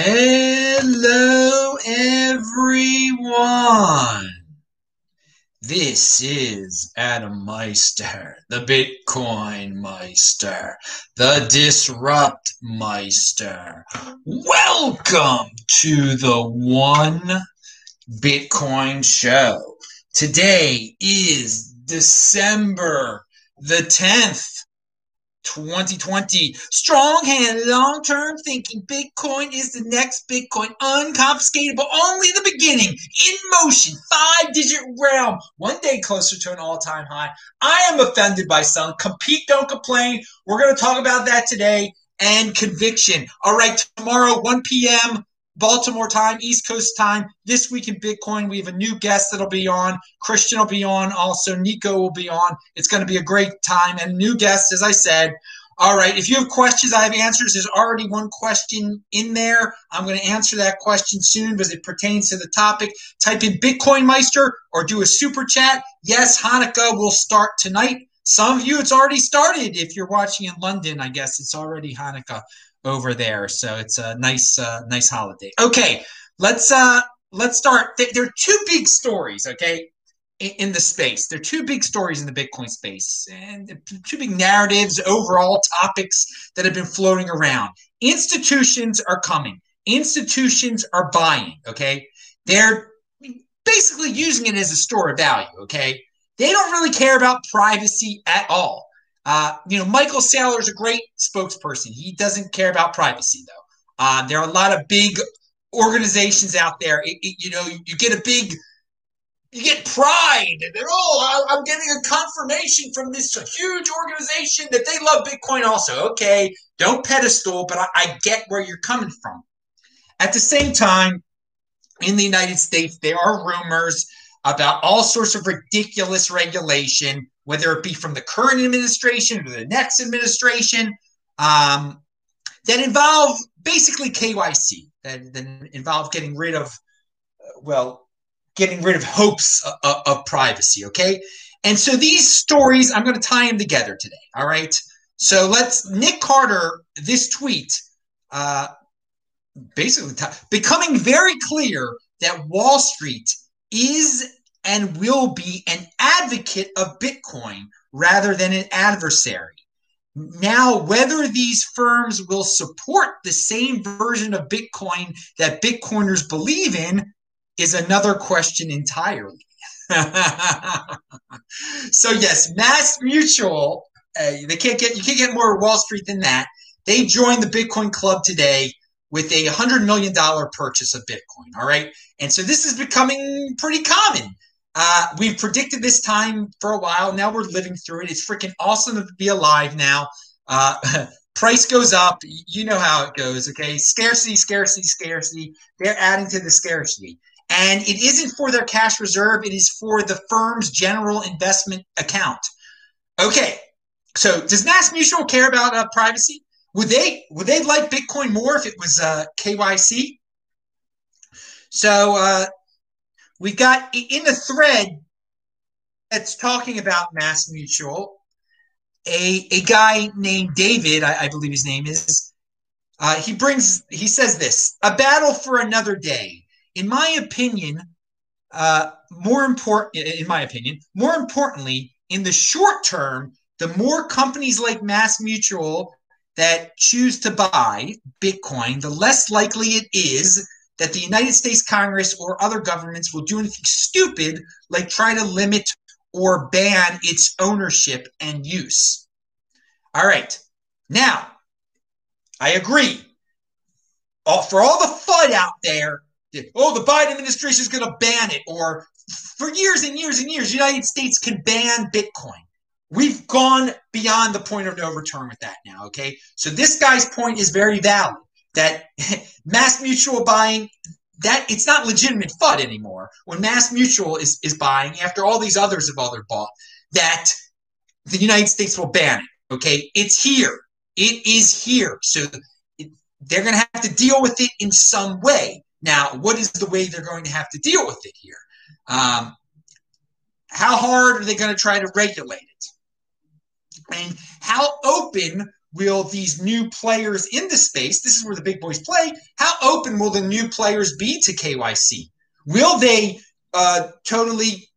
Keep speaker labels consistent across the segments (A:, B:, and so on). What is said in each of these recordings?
A: Hello, everyone. This is Adam Meister, the Bitcoin Meister, the Disrupt Meister. Welcome to the One Bitcoin Show. Today is December the 10th, 2020. Strong hand, long term thinking. Bitcoin is the next Bitcoin. Unconfiscatable. Only the beginning. In motion. Five digit realm. One day closer to an all time high. I am offended by some. Compete, don't complain. We're going to talk about that today. And conviction. All right, tomorrow, 1 p.m. Baltimore time, East Coast time. This week in Bitcoin, we have a new guest that'll be on. Christian will be on. Also, Nico will be on. It's going to be a great time. And new guests, as I said. All right. If you have questions, I have answers. There's already one question in there. I'm going to answer that question soon because it pertains to the topic. Type in Bitcoin Meister or do a super chat. Yes, Hanukkah will start tonight. Some of you, it's already started. If you're watching in London, I guess it's already Hanukkah over there. So it's a nice, uh, nice holiday. Okay, let's uh, let's start. There are two big stories. Okay, in the space. There are two big stories in the Bitcoin space, and two big narratives, overall topics that have been floating around. Institutions are coming. Institutions are buying. Okay, they're basically using it as a store of value. Okay, they don't really care about privacy at all. Uh, you know, Michael Saylor is a great spokesperson. He doesn't care about privacy, though. Uh, there are a lot of big organizations out there. It, it, you know, you, you, get a big, you get pride. And oh, I, I'm getting a confirmation from this huge organization that they love Bitcoin also. Okay, don't pedestal, but I, I get where you're coming from. At the same time, in the United States, there are rumors about all sorts of ridiculous regulation whether it be from the current administration or the next administration, um, that involve basically KYC, that, that involve getting rid of, well, getting rid of hopes of, of privacy, okay? And so these stories, I'm going to tie them together today, all right? So let's, Nick Carter, this tweet, uh, basically t- becoming very clear that Wall Street is and will be an advocate of Bitcoin rather than an adversary. Now, whether these firms will support the same version of Bitcoin that Bitcoiners believe in is another question entirely. so yes, Mass Mutual, uh, they can't get you can't get more Wall Street than that. They joined the Bitcoin Club today with a hundred million dollar purchase of Bitcoin. All right, and so this is becoming pretty common. Uh, we've predicted this time for a while. Now we're living through it. It's freaking awesome to be alive now. Uh, price goes up. You know how it goes, okay? Scarcity, scarcity, scarcity. They're adding to the scarcity. And it isn't for their cash reserve, it is for the firm's general investment account. Okay, so does Mass Mutual care about uh, privacy? Would they would they like Bitcoin more if it was uh, KYC? So uh, we got in the thread that's talking about Mass Mutual, a, a guy named David, I, I believe his name is, uh, he brings, he says this a battle for another day. In my opinion, uh, more important, in my opinion, more importantly, in the short term, the more companies like Mass Mutual that choose to buy Bitcoin, the less likely it is that the United States Congress or other governments will do anything stupid like try to limit or ban its ownership and use. All right. Now, I agree. Oh, for all the FUD out there, oh, the Biden administration is going to ban it, or for years and years and years, the United States can ban Bitcoin. We've gone beyond the point of no return with that now, okay? So this guy's point is very valid that mass mutual buying that it's not legitimate FUD anymore. When mass mutual is, is buying after all these others have other bought that the united states will ban it okay? It's here. It is here. So it, they're going to have to deal with it in some way. Now what is the way they're going to have to deal with it here? Um, how hard are they going to try to regulate it? And how open will these new players in the space, this is where the big boys play, how open will the new players be to KYC? Will they uh, totally,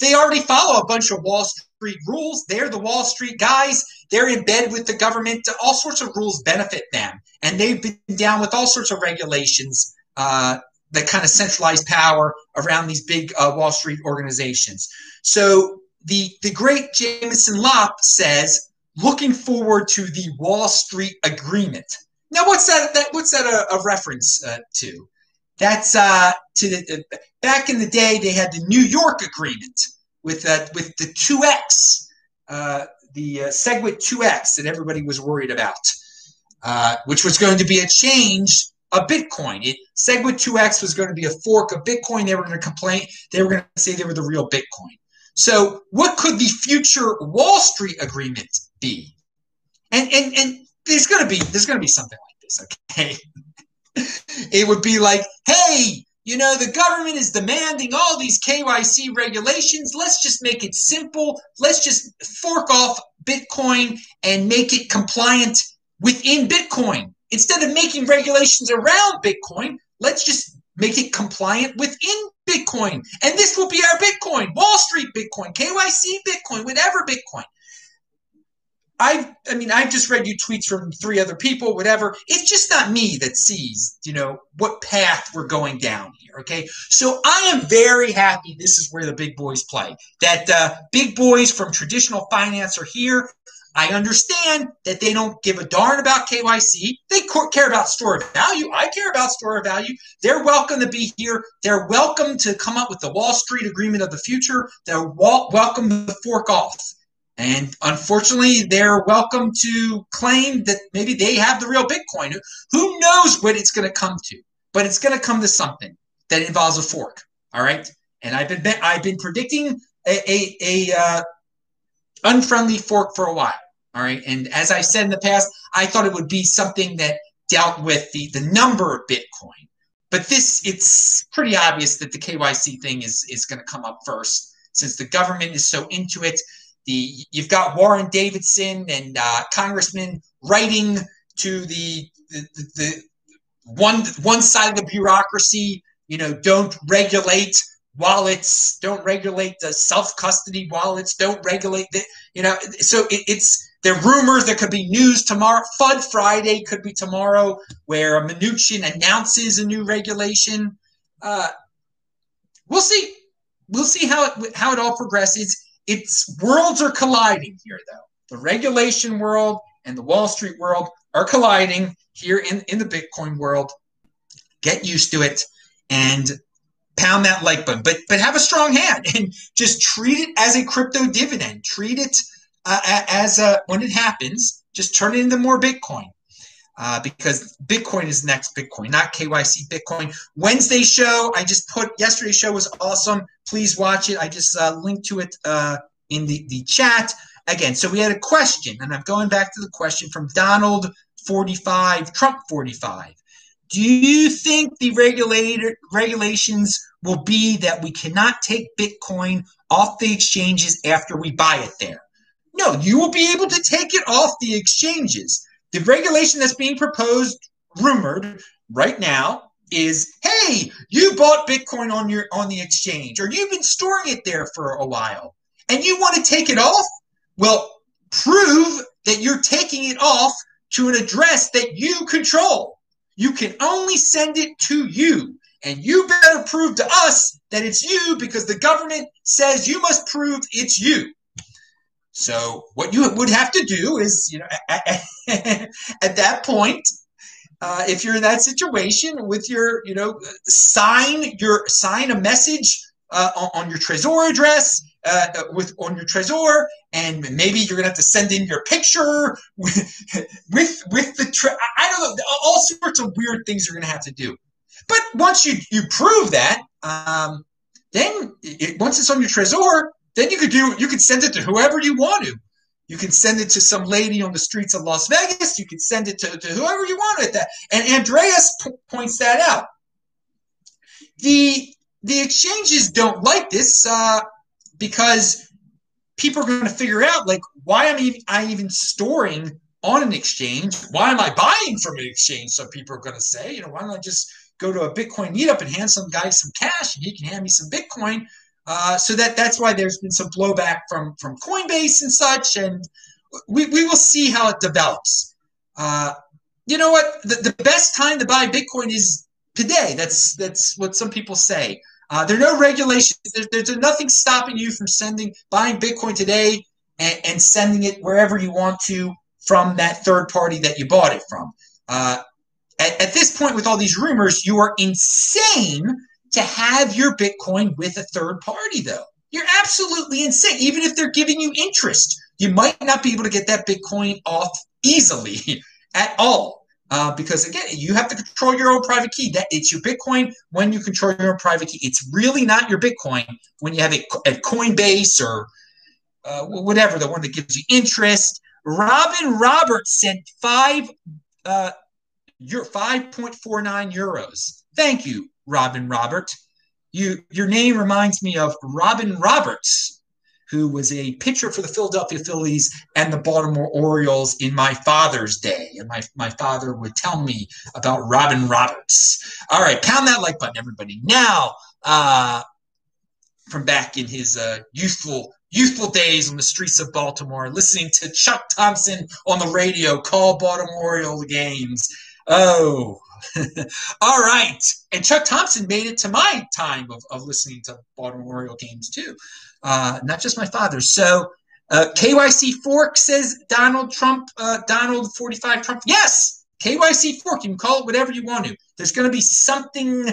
A: they already follow a bunch of Wall Street rules. They're the Wall Street guys. They're in bed with the government. All sorts of rules benefit them. And they've been down with all sorts of regulations uh, that kind of centralize power around these big uh, Wall Street organizations. So the, the great Jameson Lopp says, looking forward to the Wall Street Agreement. Now, what's that? that what's that a, a reference uh, to? That's uh, to the, uh, back in the day they had the New York Agreement with uh, with the two X, uh, the uh, SegWit two X that everybody was worried about, uh, which was going to be a change of Bitcoin. It SegWit two X was going to be a fork of Bitcoin. They were going to complain. They were going to say they were the real Bitcoin. So, what could the future Wall Street Agreement be? And and and there's to be there's to be something like this. Okay. it would be like, hey, you know, the government is demanding all these KYC regulations. Let's just make it simple. Let's just fork off Bitcoin and make it compliant within Bitcoin. Instead of making regulations around Bitcoin, let's just make it compliant within Bitcoin. And this will be our Bitcoin, Wall Street Bitcoin, KYC Bitcoin, whatever Bitcoin. I I mean I've just read you tweets from three other people, whatever. It's just not me that sees, you know, what path we're going down here. Okay, so I am very happy. This is where the big boys play. That uh, big boys from traditional finance are here. I understand that they don't give a darn about KYC. They care about store of value. I care about store of value. They're welcome to be here. They're welcome to come up with the Wall Street agreement of the future. They're welcome to fork off. And unfortunately, they're welcome to claim that maybe they have the real Bitcoin. Who knows what it's going to come to? But it's going to come to something that involves a fork. All right. And I've been I've been predicting a, a, a uh, unfriendly fork for a while. All right. And as I said in the past, I thought it would be something that dealt with the, the number of Bitcoin. But this, it's pretty obvious that the KYC thing is, is going to come up first since the government is so into it the you've got Warren Davidson and uh, Congressman writing to the, the, the, the one one side of the bureaucracy. You know, don't regulate wallets, don't regulate the self custody wallets, don't regulate the you know. So it, it's there are rumors there could be news tomorrow. FUD Friday could be tomorrow, where Mnuchin announces a new regulation. Uh, we'll see. We'll see how it how it all progresses it's worlds are colliding here, though. The regulation world and the Wall Street world are colliding here in, in the Bitcoin world. Get used to it and pound that like button, but but have a strong hand and just treat it as a crypto dividend. Treat it uh, as a, when it happens, just turn it into more Bitcoin. Uh, because Bitcoin is next Bitcoin, not KYC Bitcoin. Wednesday show, I just put yesterday's show was awesome. Please watch it. I just uh, linked to it uh, in the, the chat. Again, so we had a question, and I'm going back to the question from Donald 45, Trump 45. Do you think the regulator regulations will be that we cannot take Bitcoin off the exchanges after we buy it there? No, you will be able to take it off the exchanges. The regulation that's being proposed, rumored right now, is hey, you bought Bitcoin on your on the exchange, or you've been storing it there for a while, and you want to take it off. Well, prove that you're taking it off to an address that you control. You can only send it to you. And you better prove to us that it's you because the government says you must prove it's you. So what you would have to do is, you know, at, at that point, uh, if you're in that situation with your, you know, sign your sign a message uh, on, your Trezor address uh, with on your Trezor, and maybe you're gonna have to send in your picture with with, with the I don't know all sorts of weird things you're gonna have to do. But once you you prove that, um, then it, once it's on your Trezor, then you could do you could send it to whoever you want to. You can send it to some lady on the streets of Las Vegas. You can send it to, to whoever you want with that. And Andreas p- points that out. The the exchanges don't like this uh, because people are going to figure out like why am I even storing on an exchange. Why am I buying from an exchange? Some people are going to say, you know, why don't I just go to a Bitcoin meetup and hand some guy some cash and he can hand me some Bitcoin? Uh, so that that's why there's been some blowback from from Coinbase and such, and we, we will see how it develops. Uh, you know what? The, the best time to buy Bitcoin is today. That's that's what some people say. Uh, there are no regulations. There, there's nothing stopping you from sending buying Bitcoin today and, and, sending it wherever you want to from that third party that you bought it from. Uh, at, at this point, with all these rumors, you are insane to have your Bitcoin with a third party, though. You're absolutely insane. Even if they're giving you interest, you might not be able to get that Bitcoin off easily at all. Uh, because again, you have to control your own private key. That it's your Bitcoin when you control your own private key. It's really not your Bitcoin when you have it at Coinbase or uh, whatever the one that gives you interest. Robin Roberts sent five uh, your 5.49 euros. Thank you, Robin Robert. You, your name reminds me of Robin Roberts, who was a pitcher for the Philadelphia Phillies and the Baltimore Orioles in my father's day. And my, my father would tell me about Robin Roberts. All right, pound that like button, everybody. Now, uh, from back in his uh, youthful youthful days on the streets of Baltimore, listening to Chuck Thompson on the radio call Baltimore Orioles games Oh, all right. And Chuck Thompson made it to my time of, of listening to Baltimore Oriole games too, uh, not just my father's. So uh, KYC Fork says Donald Trump, uh, Donald 45 Trump. Yes, KYC Fork. You can call it whatever you want to. There's going to be something uh,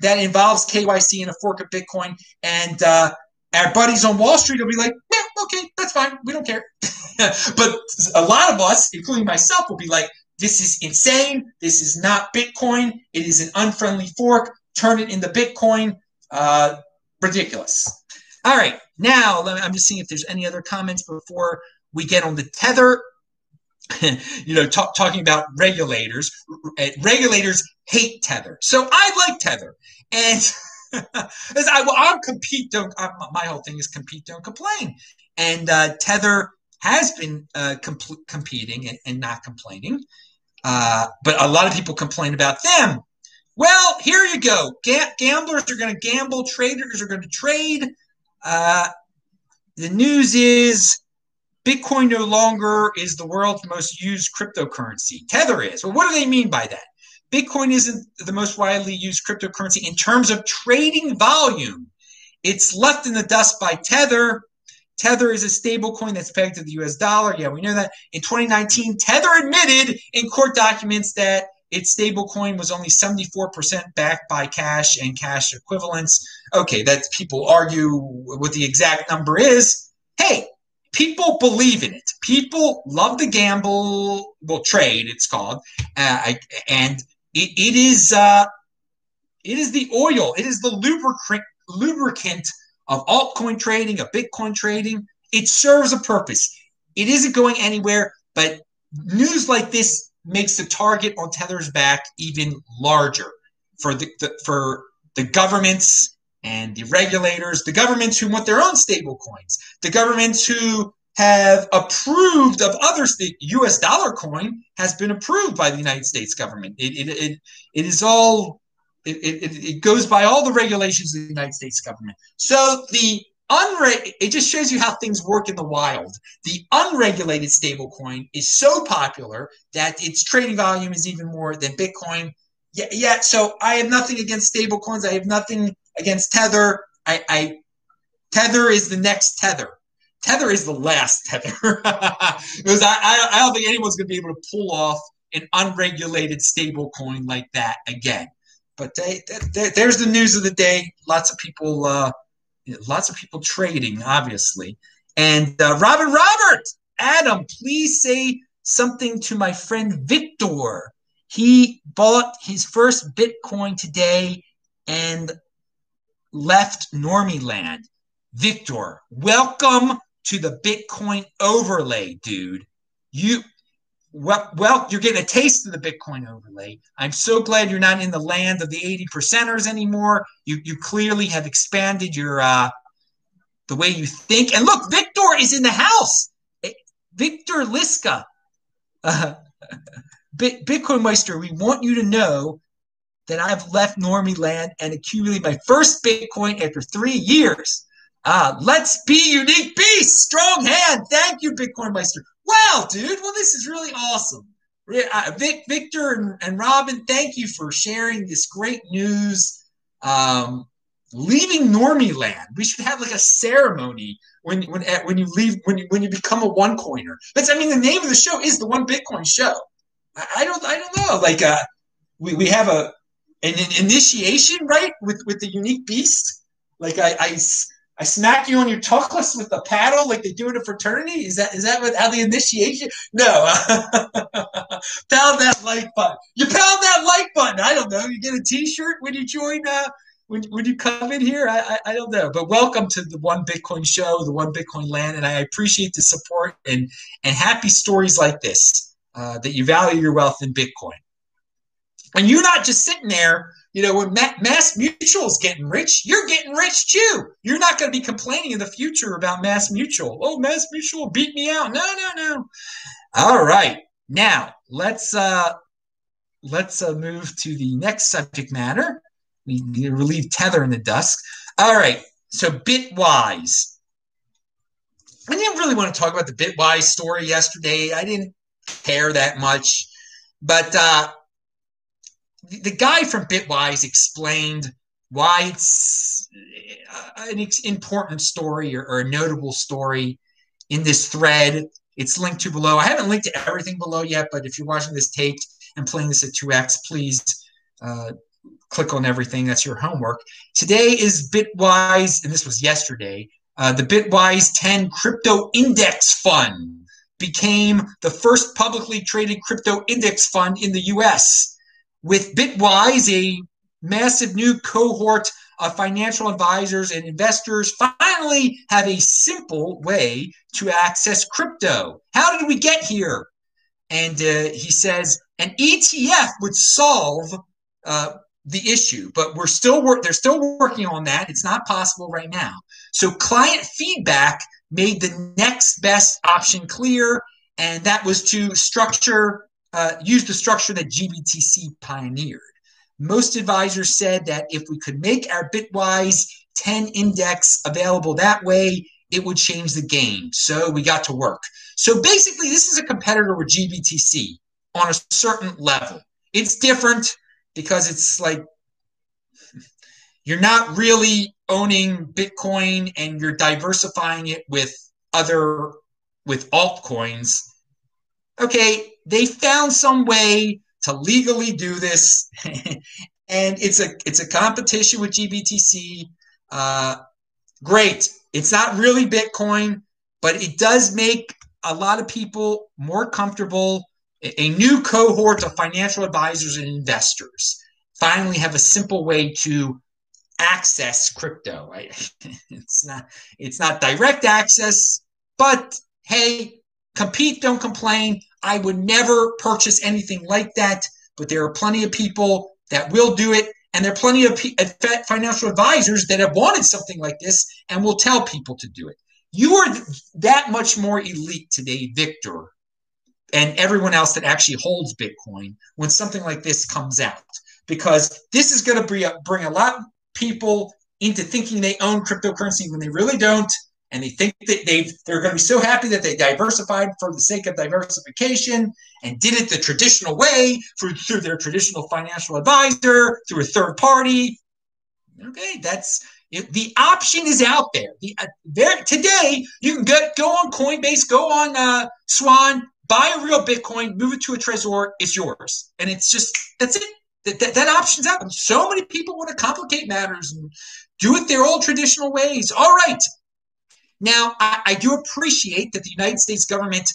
A: that involves KYC in a fork of Bitcoin. And uh, our buddies on Wall Street will be like, yeah, okay, that's fine. We don't care. but a lot of us, including myself, will be like, this is insane. This is not Bitcoin. It is an unfriendly fork. Turn it into Bitcoin. Uh, ridiculous. All right. Now, I'm just seeing if there's any other comments before we get on the tether. you know, talk, talking about regulators. Regulators hate tether. So I like tether. And as I, well, I'm compete, don't, I'm, my whole thing is compete, don't complain. And uh, tether has been uh, comp- competing and, and, not complaining. Uh, but a lot of people complain about them. Well, here you go. Ga- gamblers are going to gamble. Traders are going to trade. Uh, the news is Bitcoin no longer is the world's most used cryptocurrency. Tether is. Well, what do they mean by that? Bitcoin isn't the most widely used cryptocurrency in terms of trading volume. It's left in the dust by Tether, Tether is a stable coin that's pegged to the US dollar. Yeah, we know that. In 2019, Tether admitted in court documents that its stable coin was only 74% backed by cash and cash equivalents. Okay, that people argue what the exact number is. Hey, people believe in it. People love to gamble, well, trade, it's called. Uh, and it, it is uh, it is the oil, it is the lubricant lubricant of altcoin trading, of Bitcoin trading. It serves a purpose. It isn't going anywhere, but news like this makes the target on Tether's back even larger for the, the for the governments and the regulators, the governments who want their own stable coins, the governments who have approved of others. The U.S. dollar coin has been approved by the United States government. It, it, it, it is all it, it, it goes by all the regulations of the United States government. So the unre- it just shows you how things work in the wild. The unregulated stablecoin is so popular that its trading volume is even more than Bitcoin. Yeah, yeah. So I have nothing against stablecoins. I have nothing against Tether. I, I Tether is the next Tether. Tether is the last Tether because I, I, don't think anyone's going to be able to pull off an unregulated stable coin like that again. But they, they, there's the news of the day. Lots of people, uh, lots of people trading, obviously. And uh, Robin Robert, Adam, please say something to my friend Victor. He bought his first Bitcoin today and left Normie land. Victor, welcome to the Bitcoin overlay, dude. You well, well, you're getting a taste of the Bitcoin overlay. I'm so glad you're not in the land of the 80 percenters anymore. You you clearly have expanded your uh, the way you think. And look, Victor is in the house. Eh, Victor Liska Uh, Bitcoin Meister, we want you to know that I've left Normie land and accumulated my first Bitcoin after three years. Uh, let's be unique beast. Strong hand. Thank you, Bitcoin Meister. Wow, dude. Well, this is really awesome. Uh, Vic, Victor and, and, Robin, thank you for sharing this great news. Um, leaving Normie land. We should have like a ceremony when when when you leave when you when you become a one coiner. That's I mean the name of the show is the One Bitcoin Show. I, I don't I don't know like uh we, we have a an, an initiation right with with the unique beast. Like I, I I smack you on your tuchus with the paddle like they do in a fraternity? Is that is that what how the initiation? No. pound that like button. You pound that like button. I don't know. You get a T-shirt when you join. Uh, when, when you come in here, I, I, I don't know. But welcome to the One Bitcoin Show, the One Bitcoin Land, and I appreciate the support and and happy stories like this uh, that you value your wealth in Bitcoin. And you're not just sitting there you know, when Mass Mutual is getting rich, you're getting rich too. You're not going to be complaining in the future about Mass Mutual. Oh, Mass Mutual beat me out. No, no, no. All right. Now let's uh let's uh, move to the next subject matter. We, relieve tether in the dusk. All right. So Bitwise. I didn't really want to talk about the Bitwise story yesterday. I didn't care that much, but uh, the guy from Bitwise explained why it's uh, an important story or, or, a notable story in this thread. It's linked to below. I haven't linked to everything below yet, but if you're watching this taped and playing this at 2x, please uh, click on everything. That's your homework. Today is Bitwise, and this was yesterday. Uh, the Bitwise 10 Crypto Index Fund became the first publicly traded crypto index fund in the US with Bitwise, a massive new cohort of financial advisors and investors finally have a simple way to access crypto. How did we get here? And uh, he says an ETF would solve uh, the issue, but we're still work. They're still working on that. It's not possible right now. So client feedback made the next best option clear, and that was to structure uh, used the structure that GBTC pioneered. Most advisors said that if we could make our Bitwise 10 index available that way, it would change the game. So we got to work. So basically, this is a competitor with GBTC on a certain level. It's different because it's like you're not really owning Bitcoin and you're diversifying it with other with altcoins. Okay, they found some way to legally do this, and it's a it's a competition with GBTC. Uh, great. It's not really Bitcoin, but it does make a lot of people more comfortable. A new cohort of financial advisors and investors finally have a simple way to access crypto. Right? it's not it's not direct access, but hey, compete, don't complain. I would never purchase anything like that, but there are plenty of people that will do it. And there are plenty of financial advisors that have wanted something like this and will tell people to do it. You are that much more elite today, Victor, and everyone else that actually holds Bitcoin when something like this comes out, because this is going to bring a, bring a lot of people into thinking they own cryptocurrency when they really don't and they think that they they're going to be so happy that they diversified for the sake of diversification and did it the traditional way through through their traditional financial advisor through a third party. Okay that's the option is out there. The uh, there today you can go go on coinbase go on uh, swan buy a real bitcoin move it to a trezor it's yours. And it's just that's it. That, that, that option's out. So many people want to complicate matters and do it their old traditional ways. All right now, I, I do appreciate that the United States government,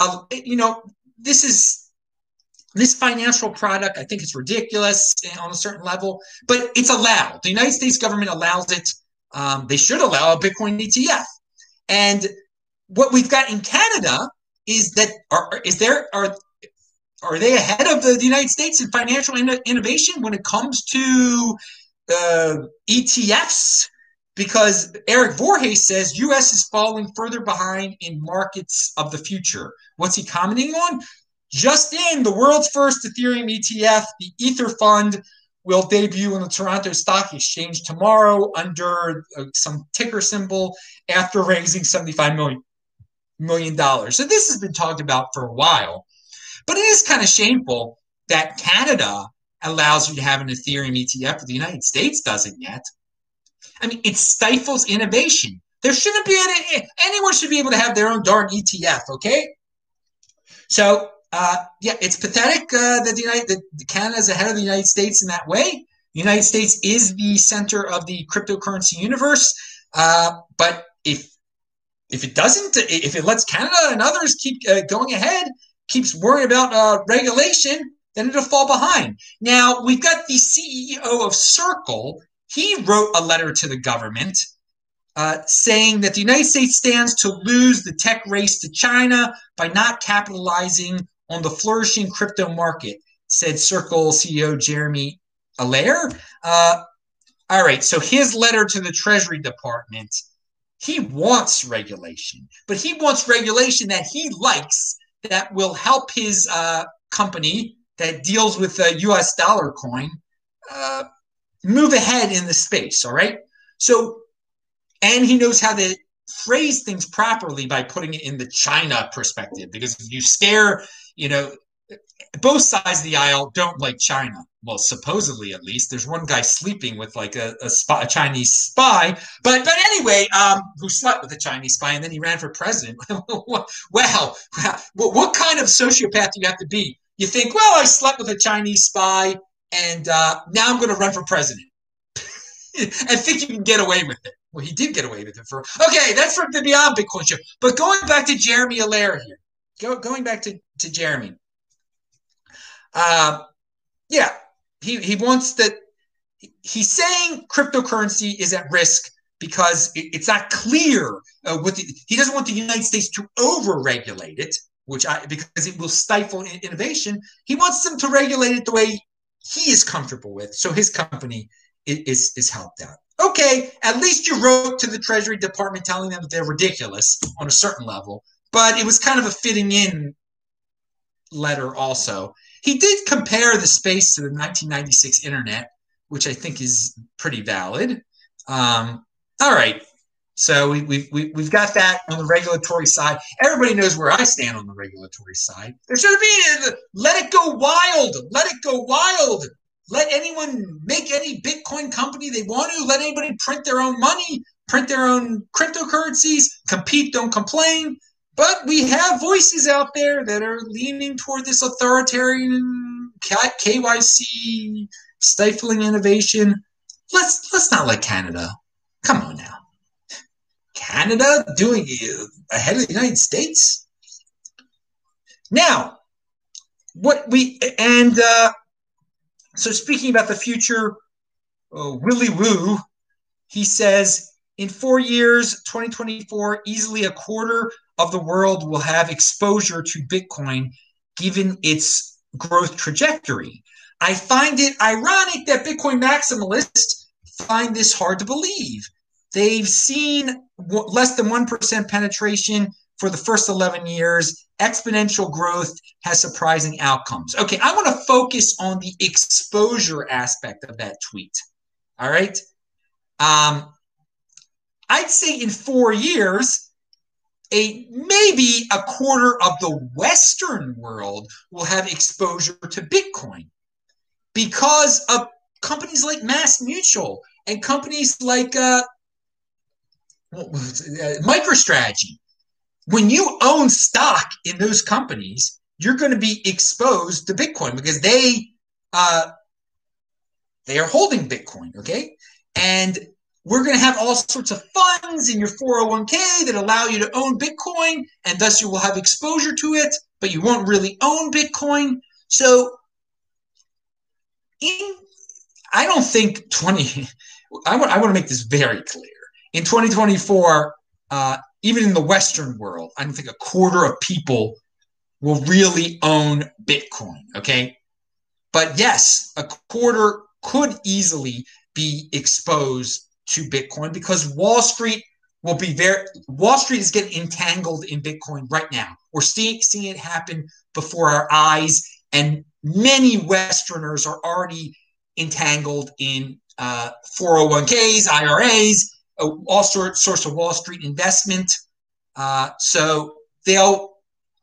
A: uh, you know, this is this financial product. I think it's ridiculous on a certain level, but it's allowed. The United States government allows it. Um, they should allow a Bitcoin ETF. And what we've got in Canada is that are, is there are are they ahead of the, the United States in financial in- innovation when it comes to uh, ETFs because Eric Voorhees says U.S. is falling further behind in markets of the future. What's he commenting on? just in, the world's first Ethereum ETF, the Ether Fund, will debut on the Toronto Stock Exchange tomorrow under uh, some ticker symbol after raising 75 million million dollars. So this has been talked about for a while. But it is kind of shameful that Canada allows you to have an Ethereum ETF, but the United States doesn't yet. I mean, it stifles innovation. There shouldn't be any, anyone should be able to have their own darn ETF, okay? So, uh, yeah, it's pathetic uh, that the United that Canada is ahead of the United States in that way. The United States is the center of the cryptocurrency universe, uh, but if if it doesn't, if it lets Canada and others keep uh, going ahead, keeps worrying about uh, regulation, then it'll fall behind. Now, we've got the CEO of Circle. He wrote a letter to the government uh, saying that the United States stands to lose the tech race to China by not capitalizing on the flourishing crypto market, said Circle CEO Jeremy Allaire. Uh, all right, so his letter to the Treasury Department. He wants regulation, but he wants regulation that he likes that will help his uh, company that deals with the US dollar coin uh, move ahead in the space. All right. So, and he knows how to phrase things properly by putting it in the China perspective because if you scare, you know, both sides of the aisle don't like China. Well, supposedly at least. There's one guy sleeping with like a, a, spy, a Chinese spy. But but anyway, um, who slept with a Chinese spy and then he ran for president. well, what kind of sociopath do you have to be you think, well, I slept with a Chinese spy, and uh, now I'm going to run for president. and think you can get away with it. Well, he did get away with it for. Okay, that's from the Beyond Bitcoin show. But going back to Jeremy Allaire here, go, going back to, to Jeremy. Uh, yeah, he, he wants that. He's saying cryptocurrency is at risk because it, it's not clear uh, what the, he doesn't want the United States to over-regulate it which I because it will stifle innovation. He wants them to regulate it the way he is comfortable with, so his company is is helped out. Okay, at least you wrote to the Treasury Department telling them that they're ridiculous on a certain level, but it was kind of a fitting in letter. Also, he did compare the space to the 1996 internet, which I think is pretty valid. Um, all right, so we, we've, we, we've got that on the regulatory side. Everybody knows where I stand on the regulatory side. There should be let it go wild. Let it go wild. Let anyone make any Bitcoin company they want to. Let anybody print their own money, print their own cryptocurrencies, compete, don't complain. But we have voices out there that are leaning toward this authoritarian KYC, stifling innovation. Let's let's not let Canada. Come on now. Canada doing ahead of the United States? Now, what we and uh, so speaking about the future, uh, Willy Woo, he says in four years, 2024, easily a quarter of the world will have exposure to Bitcoin, given its growth trajectory. I find it ironic that Bitcoin maximalists find this hard to believe. They've seen less than 1% penetration for the first 11 years. Exponential growth has surprising outcomes. Okay, I want to focus on the exposure aspect of that tweet. All right. Um, I'd say in four years, a maybe a quarter of the Western world will have exposure to Bitcoin because of companies like Mass Mutual and companies like uh, MicroStrategy. When you own stock in those companies, you're going to be exposed to Bitcoin because they uh, they are holding Bitcoin. Okay, and we're going to have all sorts of funds in your 401k that allow you to own Bitcoin, and thus you will have exposure to it, but you won't really own Bitcoin. So, in I don't think 20. I want I want to make this very clear in 2024, uh, even in the Western world, I don't think a quarter of people will really own Bitcoin. Okay. But yes, a quarter could easily be exposed to Bitcoin because Wall Street will be very. Wall Street is getting entangled in Bitcoin right now. We're seeing seeing it happen before our eyes, and many Westerners are already entangled in uh, 401ks, IRAs, all sorts source of Wall Street investment. Uh, so they'll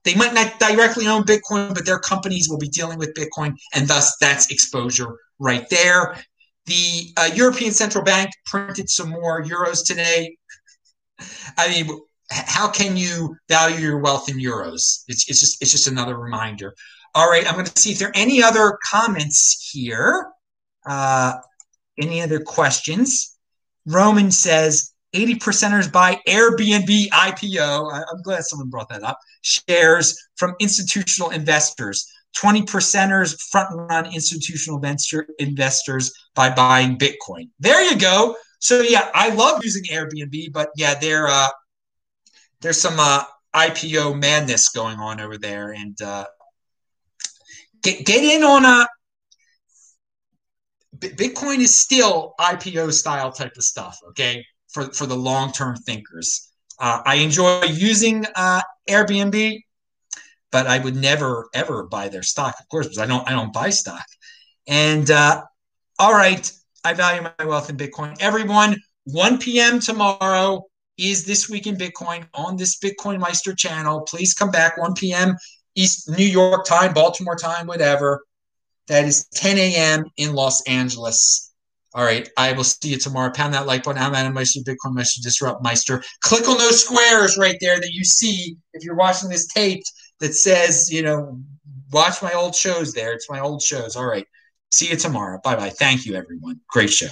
A: they might not directly own Bitcoin, but their companies will be dealing with Bitcoin, and thus that's exposure right there. The uh, European Central Bank printed some more euros today. I mean, how can you value your wealth in euros? It's, it's just it's just another reminder. All right, I'm going to see if there are any other comments here. Uh, any other questions? Roman says 80 percenters buy Airbnb IPO. I'm glad someone brought that up. Shares from institutional investors. 20 percenters front run institutional venture investors by buying Bitcoin. There you go. So yeah, I love using Airbnb, but yeah, there uh, there's some uh, IPO madness going on over there, and uh, get get in on a uh, Bitcoin is still IPO style type of stuff. Okay, for for the long term thinkers. Uh, I enjoy using uh, Airbnb but I would never ever buy their stock, of course, because I don't I don't buy stock. And uh, all right, I value my wealth in Bitcoin. Everyone, 1 p.m. tomorrow is this week in Bitcoin on this Bitcoin Meister channel. Please come back 1 p.m. East New York time, Baltimore time, whatever. That is 10 a.m. in Los Angeles. All right, I will see you tomorrow. Pound that like button. I'm Adam Meister, Bitcoin Meister, Disrupt Meister. Click on those squares right there that you see if you're watching this taped that says, you know, watch my old shows there. It's my old shows. All right. See you tomorrow. Bye bye. Thank you, everyone. Great show.